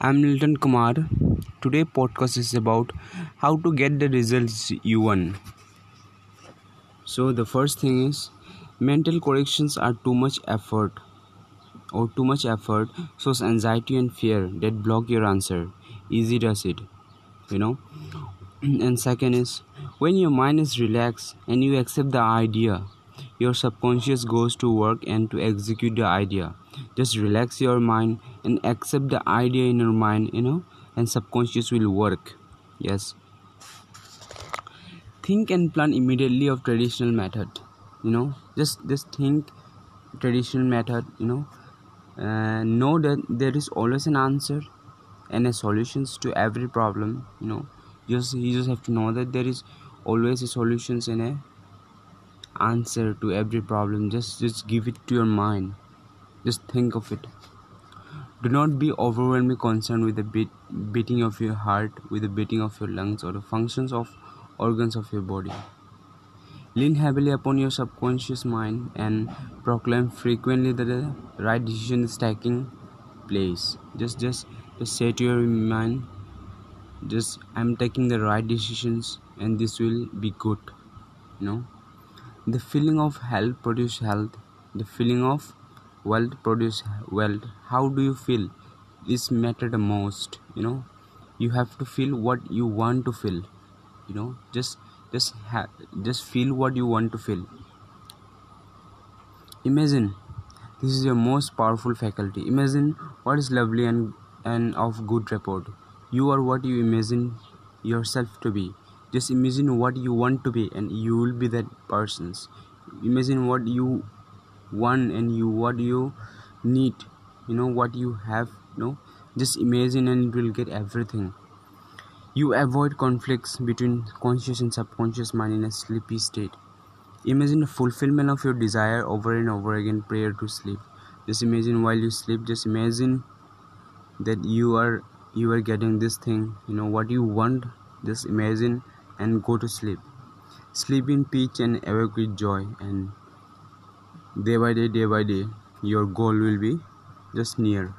I'm Milton Kumar. Today podcast is about how to get the results you want. So the first thing is mental corrections are too much effort or too much effort shows anxiety and fear that block your answer. Easy does it. You know? And second is when your mind is relaxed and you accept the idea your subconscious goes to work and to execute the idea. Just relax your mind and accept the idea in your mind you know and subconscious will work. Yes. Think and plan immediately of traditional method you know. Just just think traditional method you know uh, know that there is always an answer and a solutions to every problem you know. Just you just have to know that there is always a solutions in a answer to every problem. Just just give it to your mind. Just think of it. Do not be overwhelmingly concerned with the beat, beating of your heart with the beating of your lungs or the functions of organs of your body. Lean heavily upon your subconscious mind and proclaim frequently that the right decision is taking place. Just just just say to your mind just i'm taking the right decisions and this will be good you know the feeling of health produce health. The feeling of wealth produce wealth. How do you feel? This matter the most you know. You have to feel what you want to feel you know. Just just ha- just feel what you want to feel. Imagine this is your most powerful faculty. Imagine what is lovely and and of good report. You are what you imagine yourself to be just imagine what you want to be and you will be that persons. Imagine what you want and you what you need you know what you have you know. Just imagine and you will get everything. You avoid conflicts between conscious and subconscious mind in a sleepy state. Imagine the fulfillment of your desire over and over again prior to sleep. Just imagine while you sleep just imagine that you are you are getting this thing you know what you want. Just imagine and go to sleep. Sleep in peace and awake with joy, and day by day, day by day, your goal will be just near.